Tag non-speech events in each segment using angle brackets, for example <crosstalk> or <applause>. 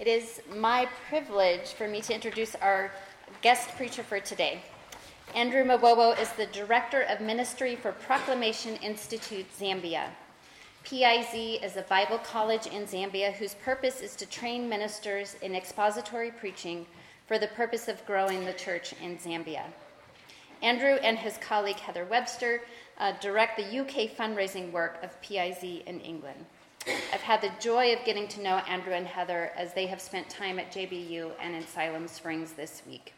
It is my privilege for me to introduce our guest preacher for today. Andrew Mabobo is the Director of Ministry for Proclamation Institute Zambia. PIZ is a Bible college in Zambia whose purpose is to train ministers in expository preaching for the purpose of growing the church in Zambia. Andrew and his colleague Heather Webster uh, direct the UK fundraising work of PIZ in England. I've had the joy of getting to know Andrew and Heather as they have spent time at JBU and in Siloam Springs this week.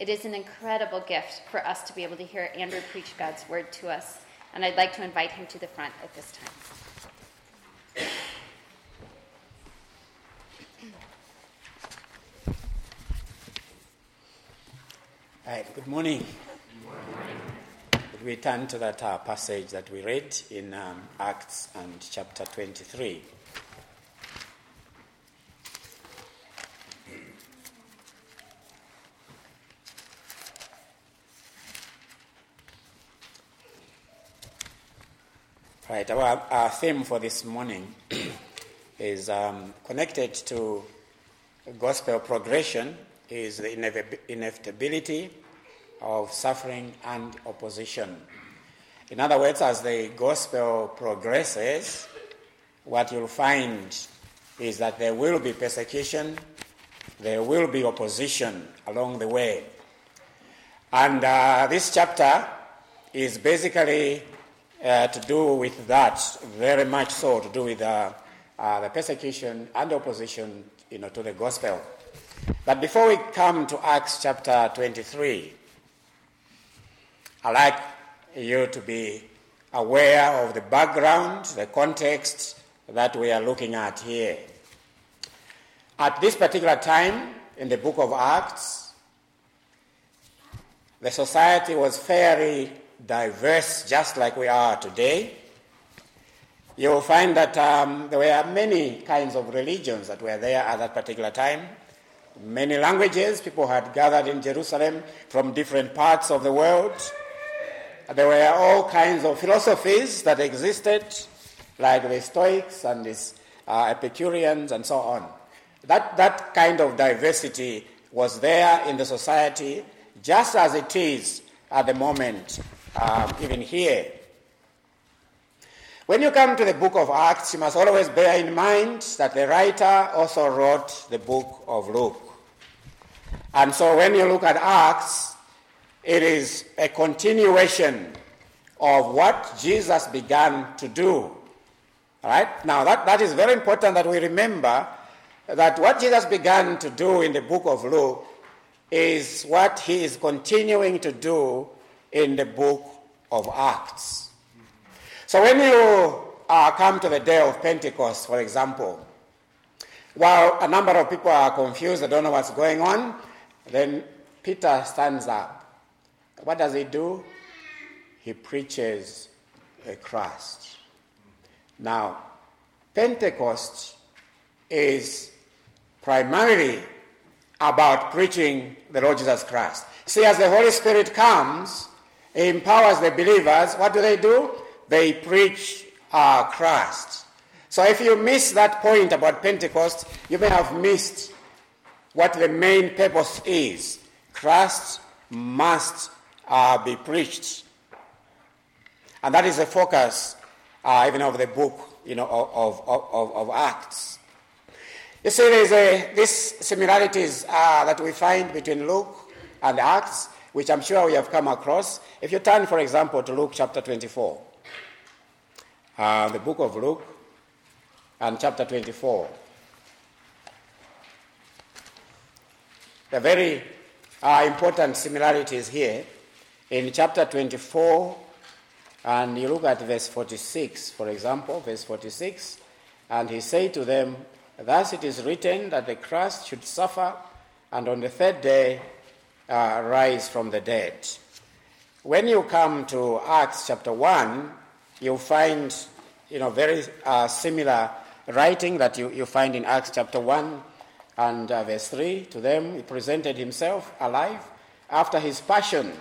It is an incredible gift for us to be able to hear Andrew preach God's word to us, and I'd like to invite him to the front at this time. Hi, good morning. We turn to that uh, passage that we read in um, Acts and chapter 23. Right, our, our theme for this morning <clears throat> is um, connected to gospel progression, is the inevitability of suffering and opposition. In other words, as the gospel progresses, what you'll find is that there will be persecution, there will be opposition along the way. And uh, this chapter is basically uh, to do with that, very much so, to do with uh, uh the persecution and opposition you know, to the gospel. But before we come to Acts chapter 23, I'd like you to be aware of the background, the context that we are looking at here. At this particular time in the book of Acts, the society was fairly diverse, just like we are today. You will find that um, there were many kinds of religions that were there at that particular time. Many languages, people had gathered in Jerusalem from different parts of the world. There were all kinds of philosophies that existed, like the Stoics and the uh, Epicureans and so on. That, that kind of diversity was there in the society, just as it is at the moment, um, even here. When you come to the book of Acts, you must always bear in mind that the writer also wrote the book of Luke. And so when you look at Acts, it is a continuation of what Jesus began to do. Right? Now, that, that is very important that we remember that what Jesus began to do in the book of Luke is what he is continuing to do in the book of Acts. So when you uh, come to the day of Pentecost, for example, while a number of people are confused, they don't know what's going on, then Peter stands up what does he do? He preaches Christ. Now, Pentecost is primarily about preaching the Lord Jesus Christ. See, as the Holy Spirit comes, he empowers the believers. What do they do? They preach uh, Christ. So if you miss that point about Pentecost, you may have missed what the main purpose is. Christ must uh, be preached. And that is the focus uh, even of the book you know, of, of, of, of Acts. You see, there's a, these similarities uh, that we find between Luke and Acts, which I'm sure we have come across. If you turn, for example, to Luke chapter 24, uh, the book of Luke and chapter 24, the very uh, important similarities here in chapter 24, and you look at verse 46, for example, verse 46, and he said to them, Thus it is written that the Christ should suffer and on the third day uh, rise from the dead. When you come to Acts chapter 1, you find you know, very uh, similar writing that you, you find in Acts chapter 1 and uh, verse 3. To them, he presented himself alive after his passion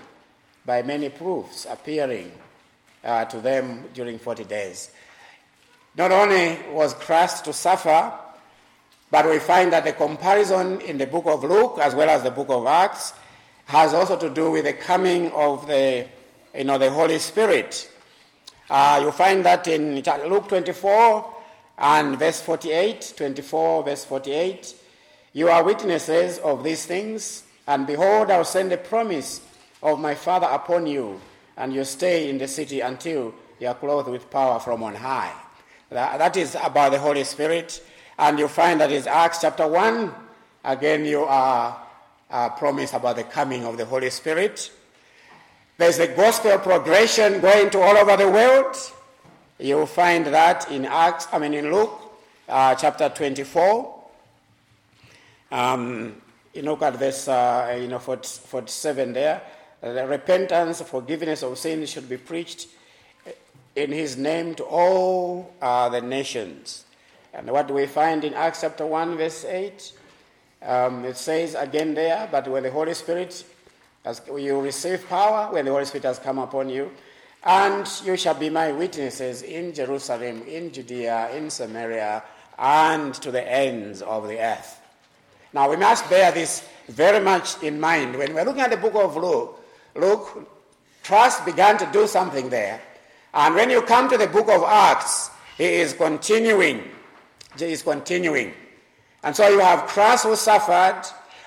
by many proofs appearing uh, to them during 40 days. Not only was Christ to suffer, But we find that the comparison in the book of Luke as well as the book of Acts has also to do with the coming of the, you know, the Holy Spirit. Uh, you find that in Luke 24 and verse 48, 24 verse 48. You are witnesses of these things, and behold, I will send a promise of my Father upon you, and you stay in the city until you are clothed with power from on high. that, that is about the Holy Spirit. And you find that in Acts chapter 1, again, you are uh, promised about the coming of the Holy Spirit. There's a gospel progression going to all over the world. You'll find that in Acts, I mean in Luke uh, chapter 24. Um, you look at this, uh, you know, 47 there. The repentance, forgiveness of sins should be preached in his name to all uh, the nations. And what do we find in Acts chapter 1, verse 8? Um, it says again there, but when the Holy Spirit, as you receive power, when the Holy Spirit has come upon you, and you shall be my witnesses in Jerusalem, in Judea, in Samaria, and to the ends of the earth. Now we must bear this very much in mind. When we're looking at the book of Luke, Luke, trust began to do something there. And when you come to the book of Acts, he is continuing. He is continuing. And so you have Christ who suffered,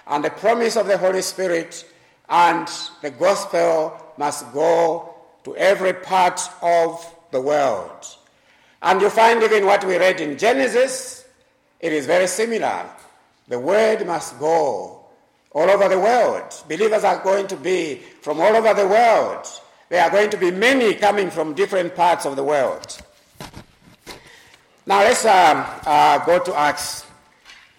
and the promise of the Holy Spirit, and the gospel must go to every part of the world. And you find even what we read in Genesis, it is very similar. The word must go all over the world. Believers are going to be from all over the world. There are going to be many coming from different parts of the world. Now let's um, uh, go to Acts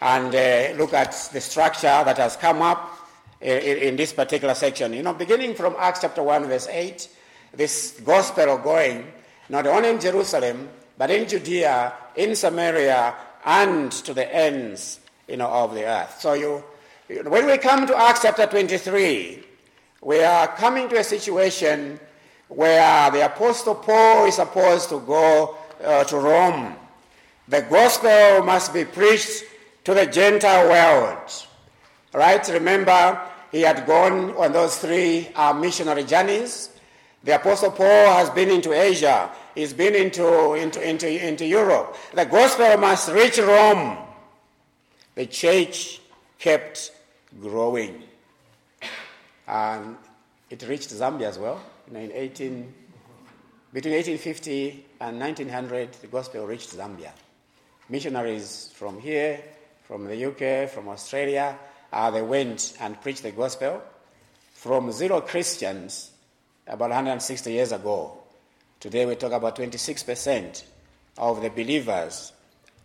and uh, look at the structure that has come up in, in, this particular section. You know, beginning from Acts chapter 1, verse 8, this gospel going not only in Jerusalem, but in Judea, in Samaria, and to the ends you know, of the earth. So you, when we come to Acts chapter 23, we are coming to a situation where the Apostle Paul is supposed to go uh, to Rome. The gospel must be preached to the Gentile world. Right? Remember, he had gone on those three uh, missionary journeys. The Apostle Paul has been into Asia. He's been into, into, into, into Europe. The gospel must reach Rome. The church kept growing. And it reached Zambia as well. In 18, between 1850 and 1900, the gospel reached Zambia. Missionaries from here, from the UK, from Australia, uh, they went and preached the gospel. From zero Christians about 160 years ago, today we talk about 26% of the believers,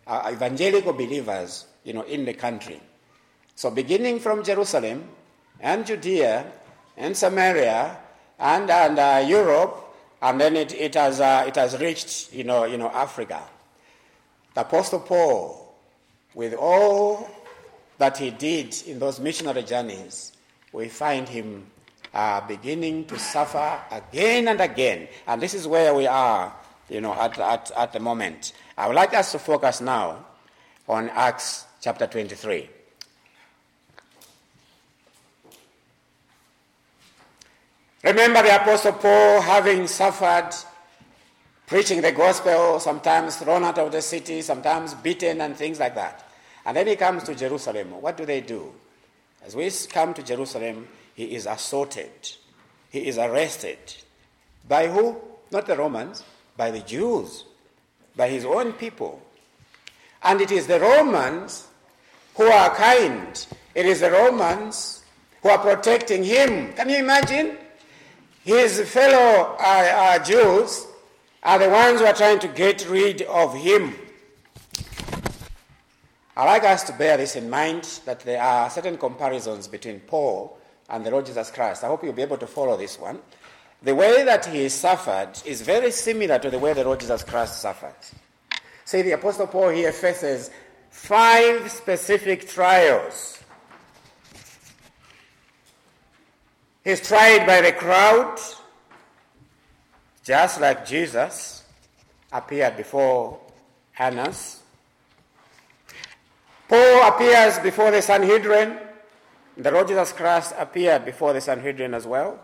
uh, evangelical believers, you know, in the country. So beginning from Jerusalem and Judea and Samaria and, and uh, Europe, and then it, it, has, uh, it has reached you know, you know, Africa. The Apostle Paul, with all that he did in those missionary journeys, we find him uh, beginning to suffer again and again. And this is where we are you know, at, at, at the moment. I would like us to focus now on Acts chapter 23. Remember the Apostle Paul having suffered preaching the gospel, sometimes thrown out of the city, sometimes beaten and things like that. And then he comes to Jerusalem. What do they do? As we come to Jerusalem, he is assaulted. He is arrested. By who? Not the Romans, by the Jews, by his own people. And it is the Romans who are kind. It is the Romans who are protecting him. Can you imagine? His fellow uh, uh, Jews are the ones who are trying to get rid of him. I like us to bear this in mind that there are certain comparisons between Paul and the Lord Jesus Christ. I hope you'll be able to follow this one. The way that he suffered is very similar to the way the Lord Jesus Christ suffered. See, the Apostle Paul here faces five specific trials He's tried by the crowd, just like Jesus appeared before Annas. Paul appears before the Sanhedrin. The Lord Jesus Christ appeared before the Sanhedrin as well.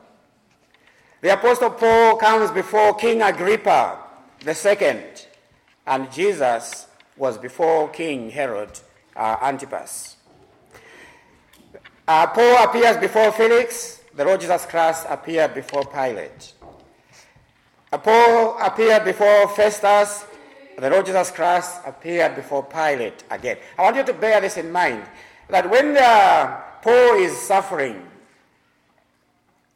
The Apostle Paul comes before King Agrippa the second, and Jesus was before King Herod uh, Antipas. Uh, Paul appears before Felix. The Lord Jesus Christ appeared before Pilate. Paul appeared before Festus. The Lord Jesus Christ appeared before Pilate again. I want you to bear this in mind that when uh, Paul is suffering,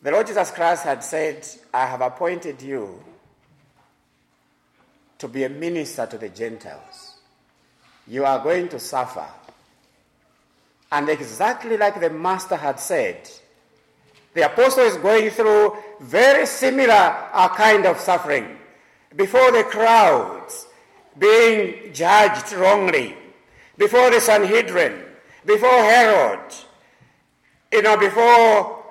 the Lord Jesus Christ had said, I have appointed you to be a minister to the Gentiles. You are going to suffer. And exactly like the Master had said, the apostle is going through very similar uh, kind of suffering before the crowds, being judged wrongly, before the Sanhedrin, before Herod, you know, before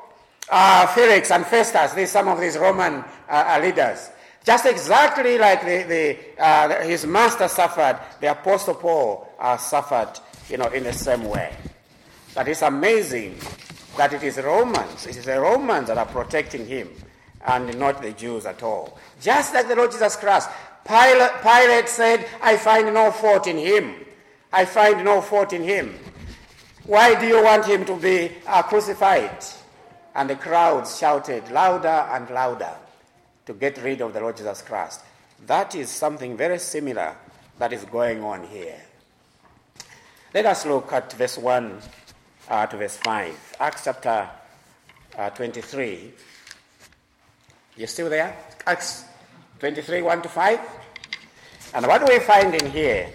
uh, Felix and Festus, these, some of these Roman uh, leaders. Just exactly like the, the, uh, his master suffered, the Apostle Paul uh, suffered, you know, in the same way. But it's amazing that it is Romans, it is the Romans that are protecting him and not the Jews at all. Just like the Lord Jesus Christ, Pilate, Pilate said, I find no fault in him. I find no fault in him. Why do you want him to be uh, crucified? And the crowds shouted louder and louder to get rid of the Lord Jesus Christ. That is something very similar that is going on here. Let us look at verse 1 uh, to verse 5. Acts chapter uh, 23. You're still there? Acts 23, 1 to 5. And what we find in here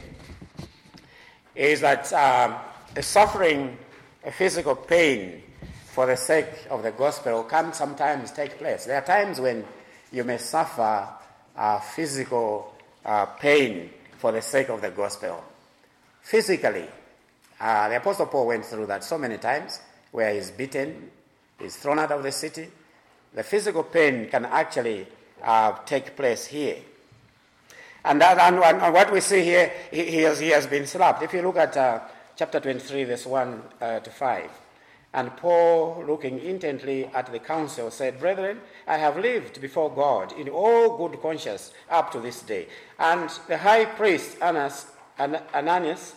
is that um, suffering, a physical pain for the sake of the gospel can sometimes take place. There are times when you may suffer uh, physical uh, pain for the sake of the gospel. Physically, uh, the Apostle Paul went through that so many times where he's beaten, he's thrown out of the city. The physical pain can actually uh, take place here. And, that, and, and, what we see here, he, he, has, he has been slapped. If you look at uh, chapter 23, verse 1 uh, to 5, and Paul, looking intently at the council, said, Brethren, I have lived before God in all good conscience up to this day. And the high priest Annas, Ananias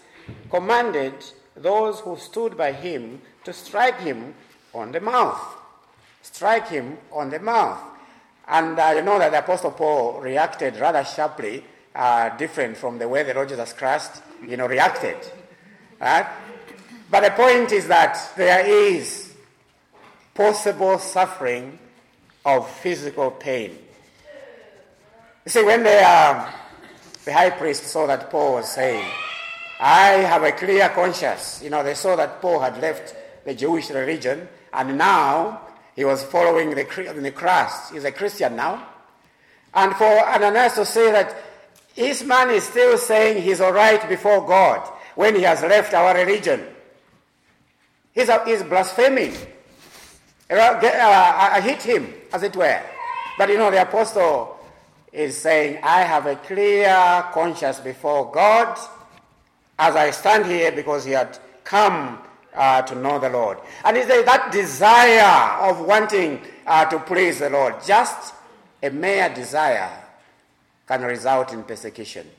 commanded those who stood by him to strike him on the mouth. Strike him on the mouth. And uh, you know that the Apostle Paul reacted rather sharply, uh, different from the way the Lord Jesus Christ, you know, reacted. Right? But the point is that there is possible suffering of physical pain. You see, when the, uh, the high priest saw that Paul was saying, I have a clear conscience, you know, they saw that Paul had left the Jewish religion and now he was following the, the Christ. He's a Christian now. And for Ananias to say that this man is still saying he's all right before God when he has left our religion He's, a, he's blaspheming. Uh, I hit him, as it were. But you know, the apostle is saying, I have a clear conscience before God as I stand here because he had come uh, to know the Lord. And it's that desire of wanting uh, to please the Lord, just a mere desire, can result in persecution.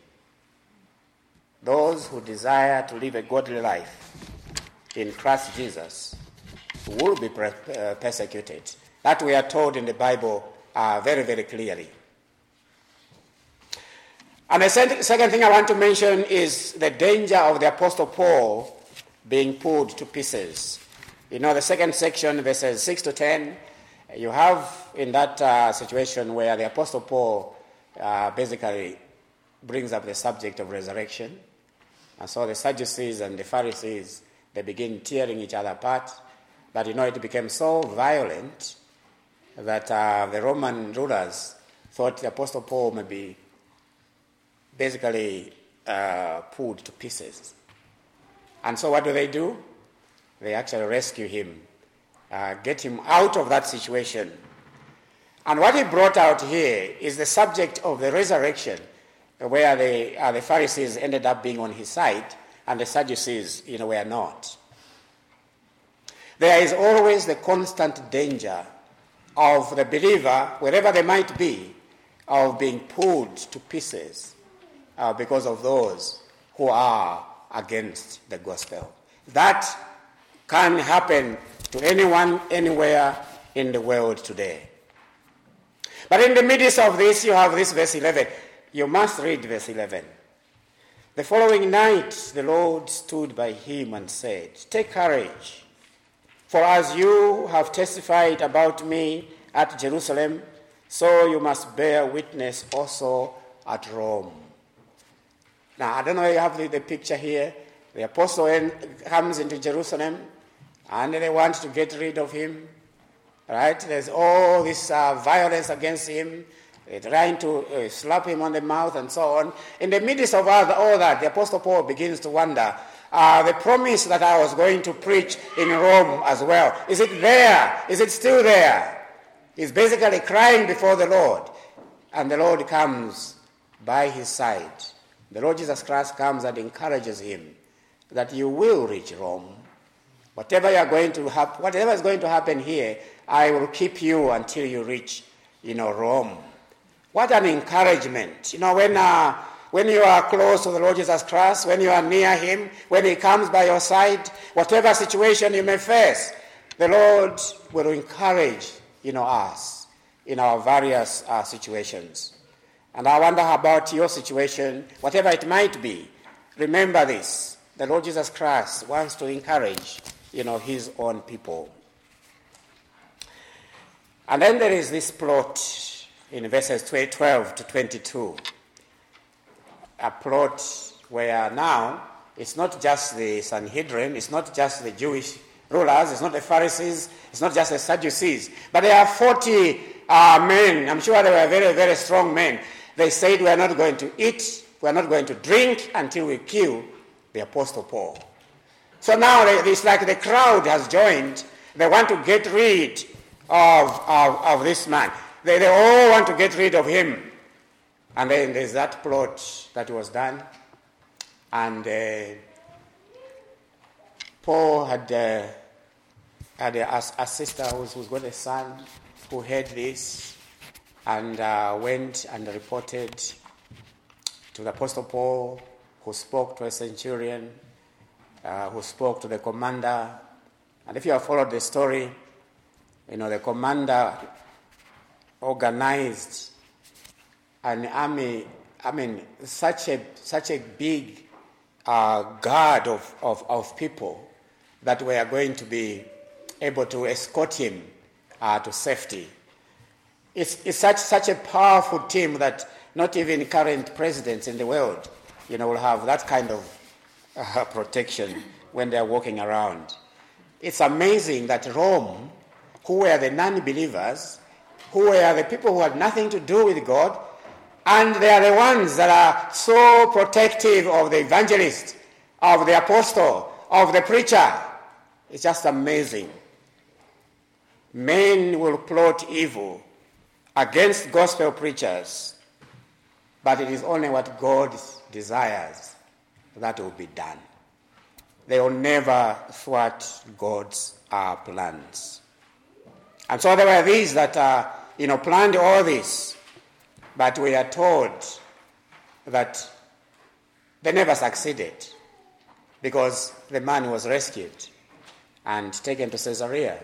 Those who desire to live a godly life in Christ Jesus will be uh, persecuted. That we are told in the Bible uh, very, very clearly. And the second thing I want to mention is the danger of the Apostle Paul being pulled to pieces. You know, the second section, verses 6 to 10, you have in that uh, situation where the Apostle Paul uh, basically brings up the subject of resurrection. And so the Sadducees and the Pharisees they begin tearing each other apart. But you know, it became so violent that uh, the Roman rulers thought the Apostle Paul may be basically uh, pulled to pieces. And so, what do they do? They actually rescue him, uh, get him out of that situation. And what he brought out here is the subject of the resurrection, where the, uh, the Pharisees ended up being on his side and the Sadducees, you know, were not. There is always the constant danger of the believer, wherever they might be, of being pulled to pieces uh, because of those who are against the gospel. That can happen to anyone, anywhere in the world today. But in the midst of this, you have this verse 11. You must read verse 11. The following night, the Lord stood by him and said, Take courage, for as you have testified about me at Jerusalem, so you must bear witness also at Rome. Now, I don't know if you have the, the picture here. The apostle comes into Jerusalem and they want to get rid of him. Right? There's all this uh, violence against him, uh, trying to uh, slap him on the mouth and so on. In the midst of all, all that, the Apostle Paul begins to wonder uh, the promise that I was going to preach in Rome as well. Is it there? Is it still there? He's basically crying before the Lord. And the Lord comes by his side. The Lord Jesus Christ comes and encourages him that you will reach Rome. Whatever you are going to hap- whatever is going to happen here, I will keep you until you reach, you know, Rome. What an encouragement. You know, when, uh, when you are close to the Lord Jesus Christ, when you are near Him, when He comes by your side, whatever situation you may face, the Lord will encourage, you know, us in our various uh, situations. And I wonder about your situation, whatever it might be. Remember this. The Lord Jesus Christ wants to encourage, you know, his own people. And then there is this plot in verses 12 to 22. A plot where now it's not just the Sanhedrin, it's not just the Jewish rulers, it's not the Pharisees, it's not just the Sadducees, but there are 40 uh, men. I'm sure they were very, very strong men. They said, We are not going to eat, we are not going to drink until we kill the Apostle Paul. So now it's like the crowd has joined. They want to get rid of, of, of this man. They, they all want to get rid of him. And then there's that plot that was done. And uh, Paul had, uh, had a, a, sister who's, who's got a son who heard this and uh, went and reported to the Apostle Paul, who spoke to a centurion, uh, who spoke to the commander. And if you have followed the story, you know, the commander organized an army, I mean, such a, such a big uh, guard of, of, of people that were going to be able to escort him uh, to safety. It's, it's such, such a powerful team that not even current presidents in the world you know, will have that kind of uh, protection when they're walking around. It's amazing that Rome who were the non believers, who were the people who had nothing to do with God, and they are the ones that are so protective of the evangelist, of the apostle, of the preacher. It's just amazing. Men will plot evil against gospel preachers, but it is only what God desires that will be done. They will never thwart God's uh, plans. And so there were these that, uh, you know, planned all this, but we are told that they never succeeded because the man was rescued and taken to Caesarea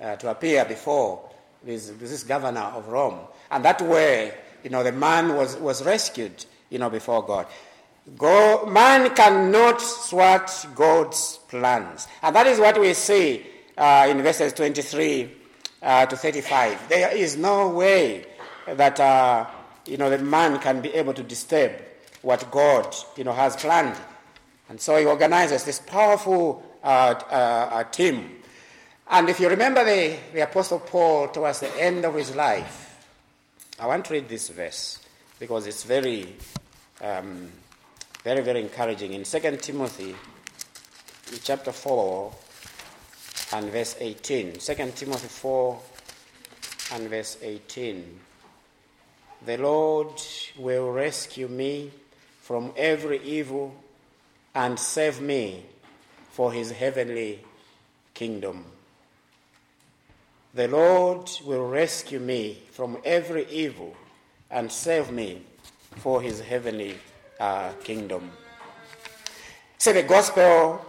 uh, to appear before this, this governor of Rome. And that way, you know, the man was, was rescued, you know, before God. Man cannot thwart God's plans. And that is what we see uh, in verses 23 uh, to 35. There is no way that uh, you know the man can be able to disturb what God you know has planned, and so he organizes this powerful uh, uh team. And if you remember the, the Apostle Paul towards the end of his life, I want to read this verse because it's very, um, very, very encouraging. In 2 Timothy, chapter 4, and verse 18. 2 Timothy 4 and verse 18. The Lord will rescue me from every evil and save me for his heavenly kingdom. The Lord will rescue me from every evil and save me for his heavenly uh, kingdom. So the gospel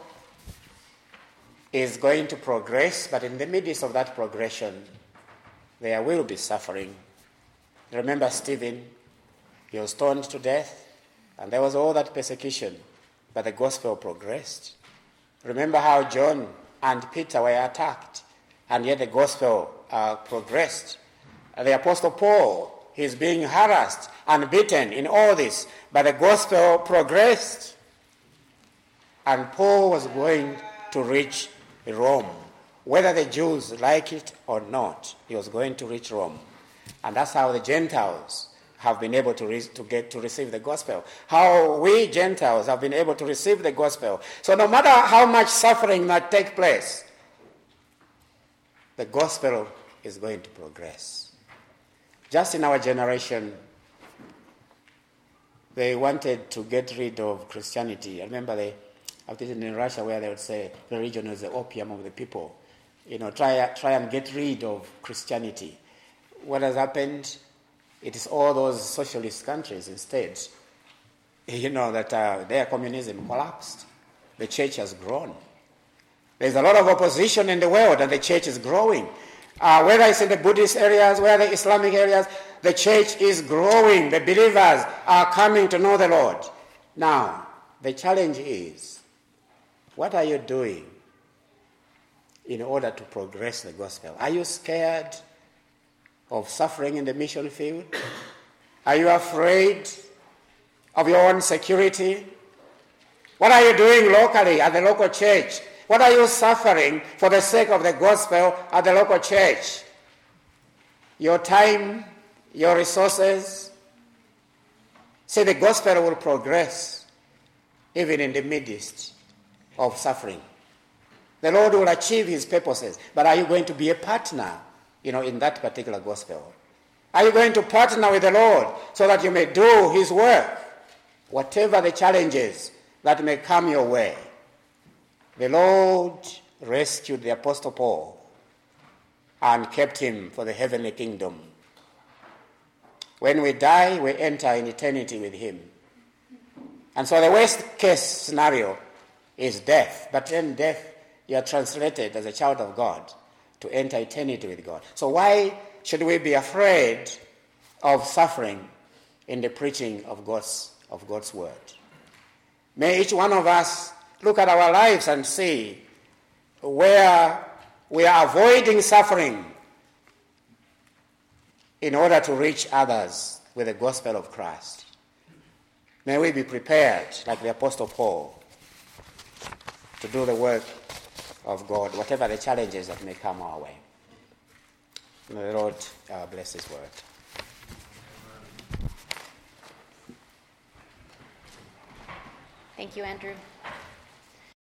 is going to progress, but in the midst of that progression, there will be suffering. Remember Stephen? He was stoned to death, and there was all that persecution, but the gospel progressed. Remember how John and Peter were attacked, and yet the gospel uh, progressed. The Apostle Paul is being harassed and beaten in all this, but the gospel progressed. And Paul was going to reach Rome. Whether the Jews like it or not, he was going to reach Rome. And that's how the Gentiles have been able to, re- to get to receive the gospel. How we Gentiles have been able to receive the gospel. So no matter how much suffering might take place, the gospel is going to progress. Just in our generation, they wanted to get rid of Christianity. I remember they, I've been in Russia where they would say religion is the opium of the people. You know, try, try and get rid of Christianity. What has happened? It is all those socialist countries instead. <laughs> You know, that uh, their communism collapsed. The church has grown. There's a lot of opposition in the world, and the church is growing. Uh, whether it's in the Buddhist areas, whether the Islamic areas, the church is growing. The believers are coming to know the Lord. Now, the challenge is what are you doing in order to progress the gospel? Are you scared of suffering in the mission field? Are you afraid of your own security? What are you doing locally at the local church what are you suffering for the sake of the gospel at the local church? Your time, your resources. See, the gospel will progress even in the midst of suffering. The Lord will achieve his purposes, but are you going to be a partner, you know, in that particular gospel? Are you going to partner with the Lord so that you may do his work, whatever the challenges that may come your way? The Lord rescued the Apostle Paul and kept him for the heavenly kingdom. When we die, we enter in eternity with him. And so the worst case scenario is death. But then death, you are translated as a child of God to enter eternity with God. So why should we be afraid of suffering in the preaching of God's, of God's word? May each one of us look at our lives and see where we are avoiding suffering in order to reach others with the gospel of Christ. May we be prepared, like the Apostle Paul, to do the work of God, whatever the challenges that may come our way. May the Lord uh, bless His word. Thank you, Andrew.